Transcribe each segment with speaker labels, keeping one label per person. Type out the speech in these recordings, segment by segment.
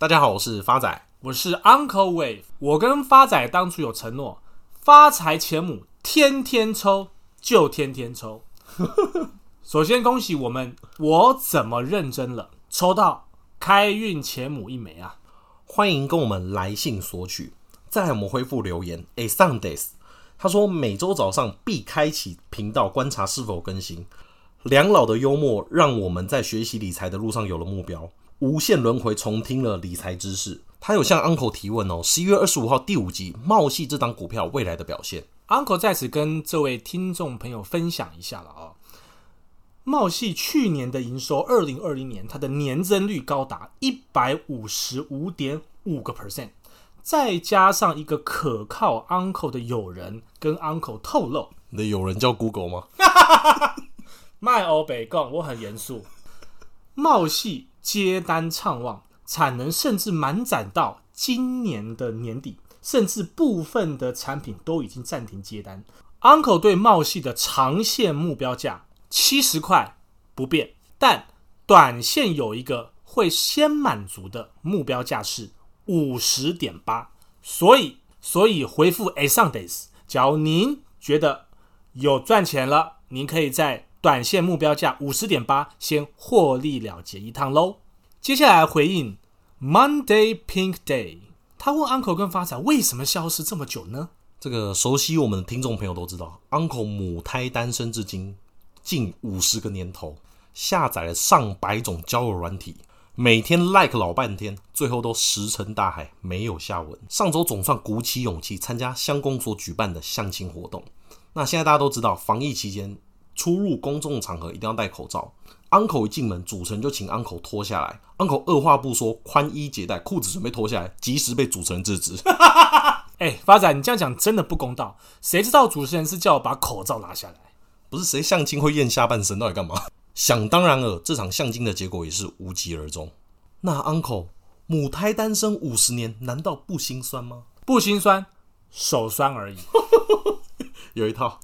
Speaker 1: 大家好，我是发仔，
Speaker 2: 我是 Uncle Wave。我跟发仔当初有承诺，发财钱母天天抽，就天天抽。首先恭喜我们，我怎么认真了？抽到开运钱母一枚啊！
Speaker 1: 欢迎跟我们来信索取。再来我们回复留言。A Sundays，他说每周早上必开启频道观察是否更新。两老的幽默让我们在学习理财的路上有了目标。无限轮回重听了理财知识，他有向 Uncle 提问哦。十一月二十五号第五集，茂系这档股票未来的表现
Speaker 2: ，Uncle 在此跟这位听众朋友分享一下了啊、哦。茂系去年的营收，二零二零年它的年增率高达一百五十五点五个 percent，再加上一个可靠 Uncle 的友人跟 Uncle 透露，
Speaker 1: 你的友人叫 Google 吗？
Speaker 2: 卖欧北贡，我很严肃。茂系。接单畅旺，产能甚至满载到今年的年底，甚至部分的产品都已经暂停接单。Uncle 对茂系的长线目标价七十块不变，但短线有一个会先满足的目标价是五十点八。所以，所以回复 A Sundays，假如您觉得有赚钱了，您可以在。短线目标价五十点八，先获利了结一趟喽。接下来回应 Monday Pink Day，他问 Uncle 跟发财为什么消失这么久呢？
Speaker 1: 这个熟悉我们的听众朋友都知道，Uncle 母胎单身至今近五十个年头，下载了上百种交友软体，每天 like 老半天，最后都石沉大海，没有下文。上周总算鼓起勇气参加乡公所举办的相亲活动。那现在大家都知道，防疫期间。出入公众场合一定要戴口罩。Uncle 一进门，主持人就请 Uncle 脱下来。Uncle 二话不说，宽衣解带，裤子准备脱下来，及时被主持人制止。
Speaker 2: 哎、欸，发仔，你这样讲真的不公道。谁知道主持人是叫我把口罩拿下来？
Speaker 1: 不是谁相亲会验下半身，到底干嘛？想当然了，这场相亲的结果也是无疾而终。那 Uncle 母胎单身五十年，难道不心酸吗？
Speaker 2: 不心酸，手酸而已。
Speaker 1: 有一套。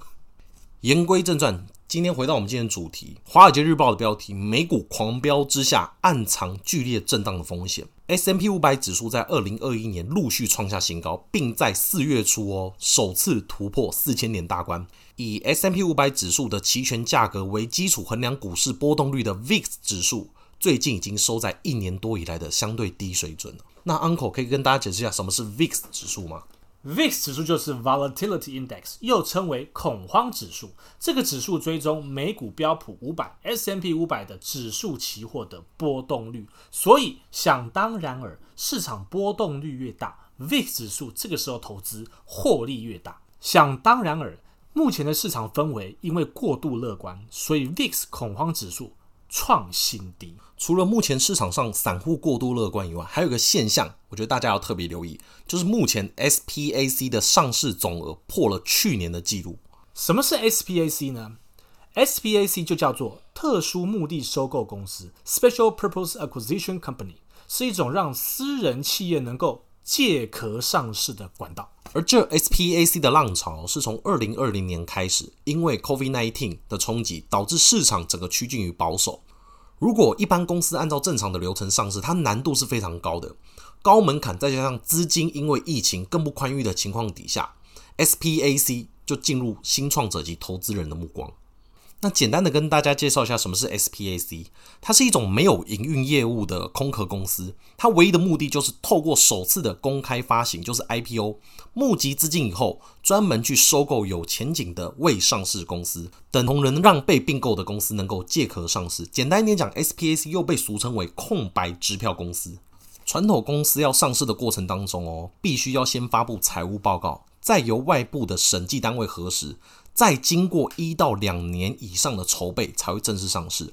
Speaker 1: 言归正传。今天回到我们今天的主题，《华尔街日报》的标题：美股狂飙之下，暗藏剧烈震荡的风险。S&P 五百指数在二零二一年陆续创下新高，并在四月初哦首次突破四千点大关。以 S&P 五百指数的期权价格为基础衡量股市波动率的 VIX 指数，最近已经收在一年多以来的相对低水准了。那 Uncle 可以跟大家解释一下什么是 VIX 指数吗
Speaker 2: ？VIX 指数就是 Volatility Index，又称为恐慌指数。这个指数追踪美股标普五百、S M P 五百的指数期货的波动率。所以想当然尔，市场波动率越大，VIX 指数这个时候投资获利越大。想当然尔，目前的市场氛围因为过度乐观，所以 VIX 恐慌指数创新低。
Speaker 1: 除了目前市场上散户过度乐观以外，还有一个现象，我觉得大家要特别留意，就是目前 SPAC 的上市总额破了去年的记录。
Speaker 2: 什么是 SPAC 呢？SPAC 就叫做特殊目的收购公司 （Special Purpose Acquisition Company），是一种让私人企业能够借壳上市的管道。
Speaker 1: 而这 SPAC 的浪潮是从二零二零年开始，因为 COVID-19 的冲击，导致市场整个趋近于保守。如果一般公司按照正常的流程上市，它难度是非常高的，高门槛再加上资金因为疫情更不宽裕的情况底下，SPAC 就进入新创者及投资人的目光。那简单的跟大家介绍一下什么是 SPAC，它是一种没有营运业务的空壳公司，它唯一的目的就是透过首次的公开发行，就是 IPO，募集资金以后，专门去收购有前景的未上市公司，等同能让被并购的公司能够借壳上市。简单一点讲，SPAC 又被俗称为空白支票公司。传统公司要上市的过程当中哦，必须要先发布财务报告，再由外部的审计单位核实。再经过一到两年以上的筹备，才会正式上市。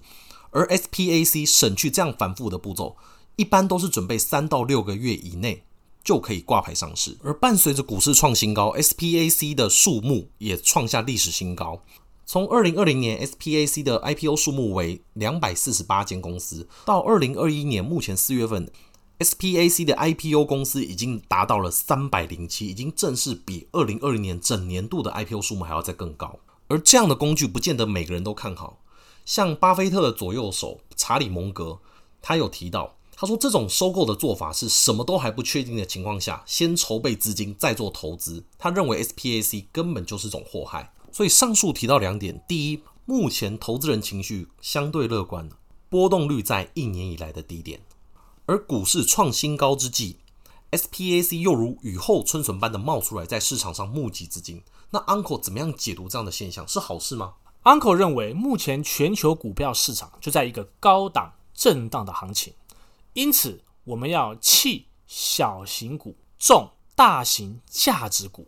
Speaker 1: 而 SPAC 省去这样繁复的步骤，一般都是准备三到六个月以内就可以挂牌上市。而伴随着股市创新高，SPAC 的数目也创下历史新高。从二零二零年 SPAC 的 IPO 数目为两百四十八间公司，到二零二一年目前四月份。SPAC 的 IPO 公司已经达到了三百零七，已经正式比二零二零年整年度的 IPO 数目还要再更高。而这样的工具不见得每个人都看好。像巴菲特的左右手查理蒙格，他有提到，他说，这种收购的做法是什么都还不确定的情况下，先筹备资金再做投资。他认为 SPAC 根本就是种祸害。所以上述提到两点：第一，目前投资人情绪相对乐观，波动率在一年以来的低点，而股市创新高之际，SPAC 又如雨后春笋般的冒出来，在市场上募集资金。那 Uncle 怎么样解读这样的现象？是好事吗
Speaker 2: ？Uncle 认为，目前全球股票市场就在一个高档震荡的行情。因此，我们要弃小型股，重大型价值股，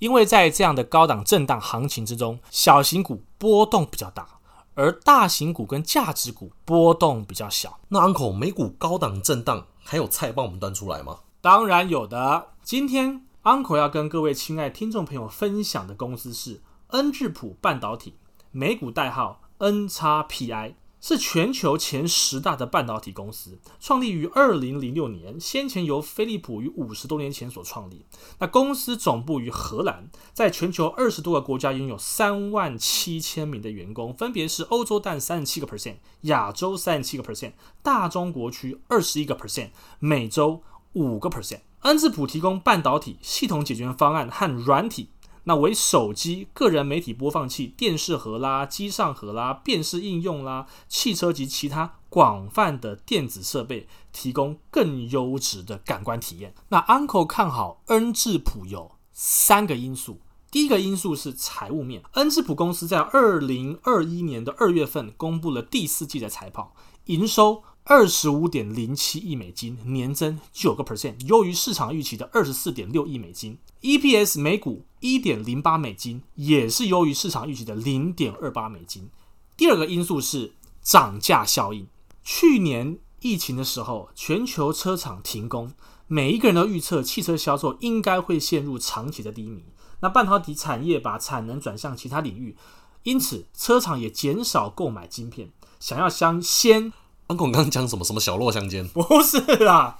Speaker 2: 因为在这样的高档震荡行情之中，小型股波动比较大，而大型股跟价值股波动比较小。
Speaker 1: 那 Uncle，美股高档震荡，还有菜帮我们端出来吗？
Speaker 2: 当然有的。今天 Uncle 要跟各位亲爱听众朋友分享的公司是恩智浦半导体，美股代号 NXPI。是全球前十大的半导体公司，创立于二零零六年，先前由飞利浦于五十多年前所创立。那公司总部于荷兰，在全球二十多个国家拥有三万七千名的员工，分别是欧洲占三十七个 percent，亚洲三十七个 percent，大中国区二十一个 percent，美洲五个 percent。恩智浦提供半导体系统解决方案和软体。那为手机、个人媒体播放器、电视盒啦、机上盒啦、辨识应用啦、汽车及其他广泛的电子设备，提供更优质的感官体验。那 Uncle 看好恩智浦有三个因素。第一个因素是财务面，恩智浦公司在二零二一年的二月份公布了第四季的财报，营收。二十五点零七亿美金，年增九个 percent，优于市场预期的二十四点六亿美金。EPS 每股一点零八美金，也是优于市场预期的零点二八美金。第二个因素是涨价效应。去年疫情的时候，全球车厂停工，每一个人都预测汽车销售应该会陷入长期的低迷。那半导体产业把产能转向其他领域，因此车厂也减少购买晶片，想要相先。
Speaker 1: Uncle 刚讲什么？什么小弱相间？
Speaker 2: 不是啦，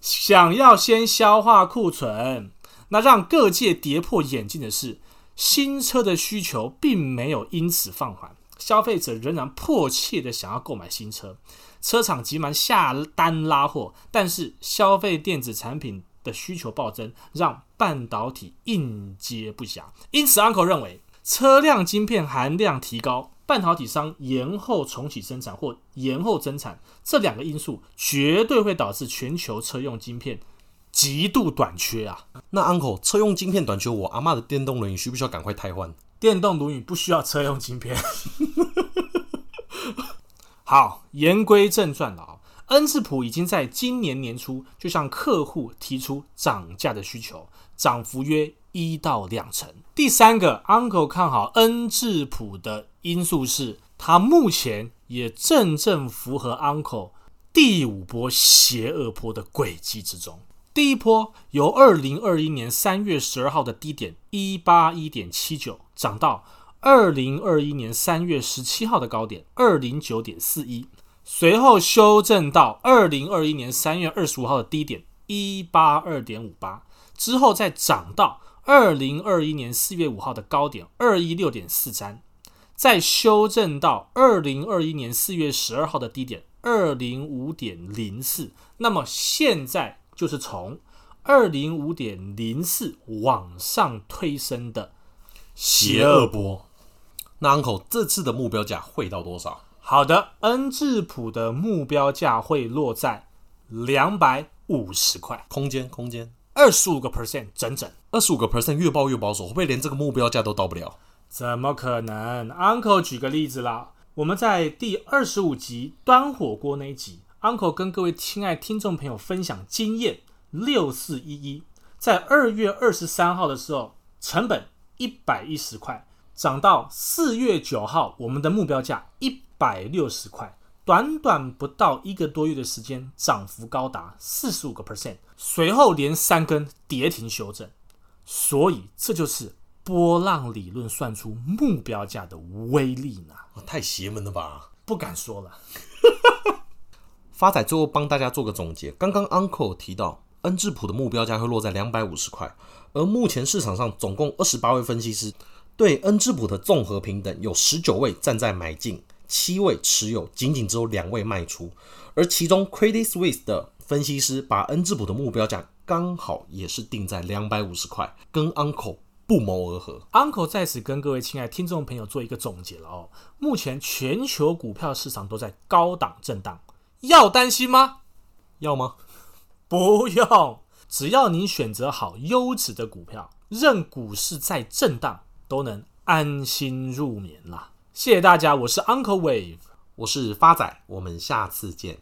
Speaker 2: 想要先消化库存。那让各界跌破眼镜的是，新车的需求并没有因此放缓，消费者仍然迫切的想要购买新车，车厂急忙下单拉货，但是消费电子产品的需求暴增，让半导体应接不暇。因此，Uncle 认为车辆晶片含量提高。半导体商延后重启生产或延后增产，这两个因素绝对会导致全球车用晶片极度短缺啊！
Speaker 1: 那 Uncle，车用晶片短缺，我阿妈的电动轮椅需不需要赶快汰换？
Speaker 2: 电动轮椅不需要车用晶片。好，言归正传了啊，恩智浦已经在今年年初就向客户提出涨价的需求，涨幅约一到两成。第三个，Uncle 看好 N 智浦的。因素是，它目前也正正符合 Uncle 第五波邪恶波的轨迹之中。第一波由二零二一年三月十二号的低点一八一点七九涨到二零二一年三月十七号的高点二零九点四一，随后修正到二零二一年三月二十五号的低点一八二点五八，之后再涨到二零二一年四月五号的高点二一六点四三。再修正到二零二一年四月十二号的低点二零五点零四，那么现在就是从二零五点零四往上推升的邪恶波。
Speaker 1: 那 Uncle 这次的目标价会到多少？
Speaker 2: 好的，，N 智浦的目标价会落在两百五十块，
Speaker 1: 空间空间
Speaker 2: 二十五个 percent，整整
Speaker 1: 二十五个 percent，越报越保守，会不会连这个目标价都到不了？
Speaker 2: 怎么可能？Uncle 举个例子啦，我们在第二十五集端火锅那一集，Uncle 跟各位亲爱听众朋友分享经验六四一一，在二月二十三号的时候，成本一百一十块，涨到四月九号，我们的目标价一百六十块，短短不到一个多月的时间，涨幅高达四十五个 percent，随后连三根跌停修正，所以这就是。波浪理论算出目标价的威力呢？
Speaker 1: 太邪门了吧！
Speaker 2: 不敢说了。
Speaker 1: 发仔最后帮大家做个总结。刚刚 Uncle 提到，恩智浦的目标价会落在两百五十块，而目前市场上总共二十八位分析师对恩智浦的综合平等有十九位站在买进，七位持有，仅仅只有两位卖出，而其中 Credit Suisse 的分析师把恩智浦的目标价刚好也是定在两百五十块，跟 Uncle 不谋而合。
Speaker 2: Uncle 在此跟各位亲爱听众朋友做一个总结了哦，目前全球股票市场都在高档震荡，要担心吗？
Speaker 1: 要吗？
Speaker 2: 不用，只要你选择好优质的股票，任股市再震荡，都能安心入眠啦。谢谢大家，我是 Uncle Wave，
Speaker 1: 我是发仔，我们下次见。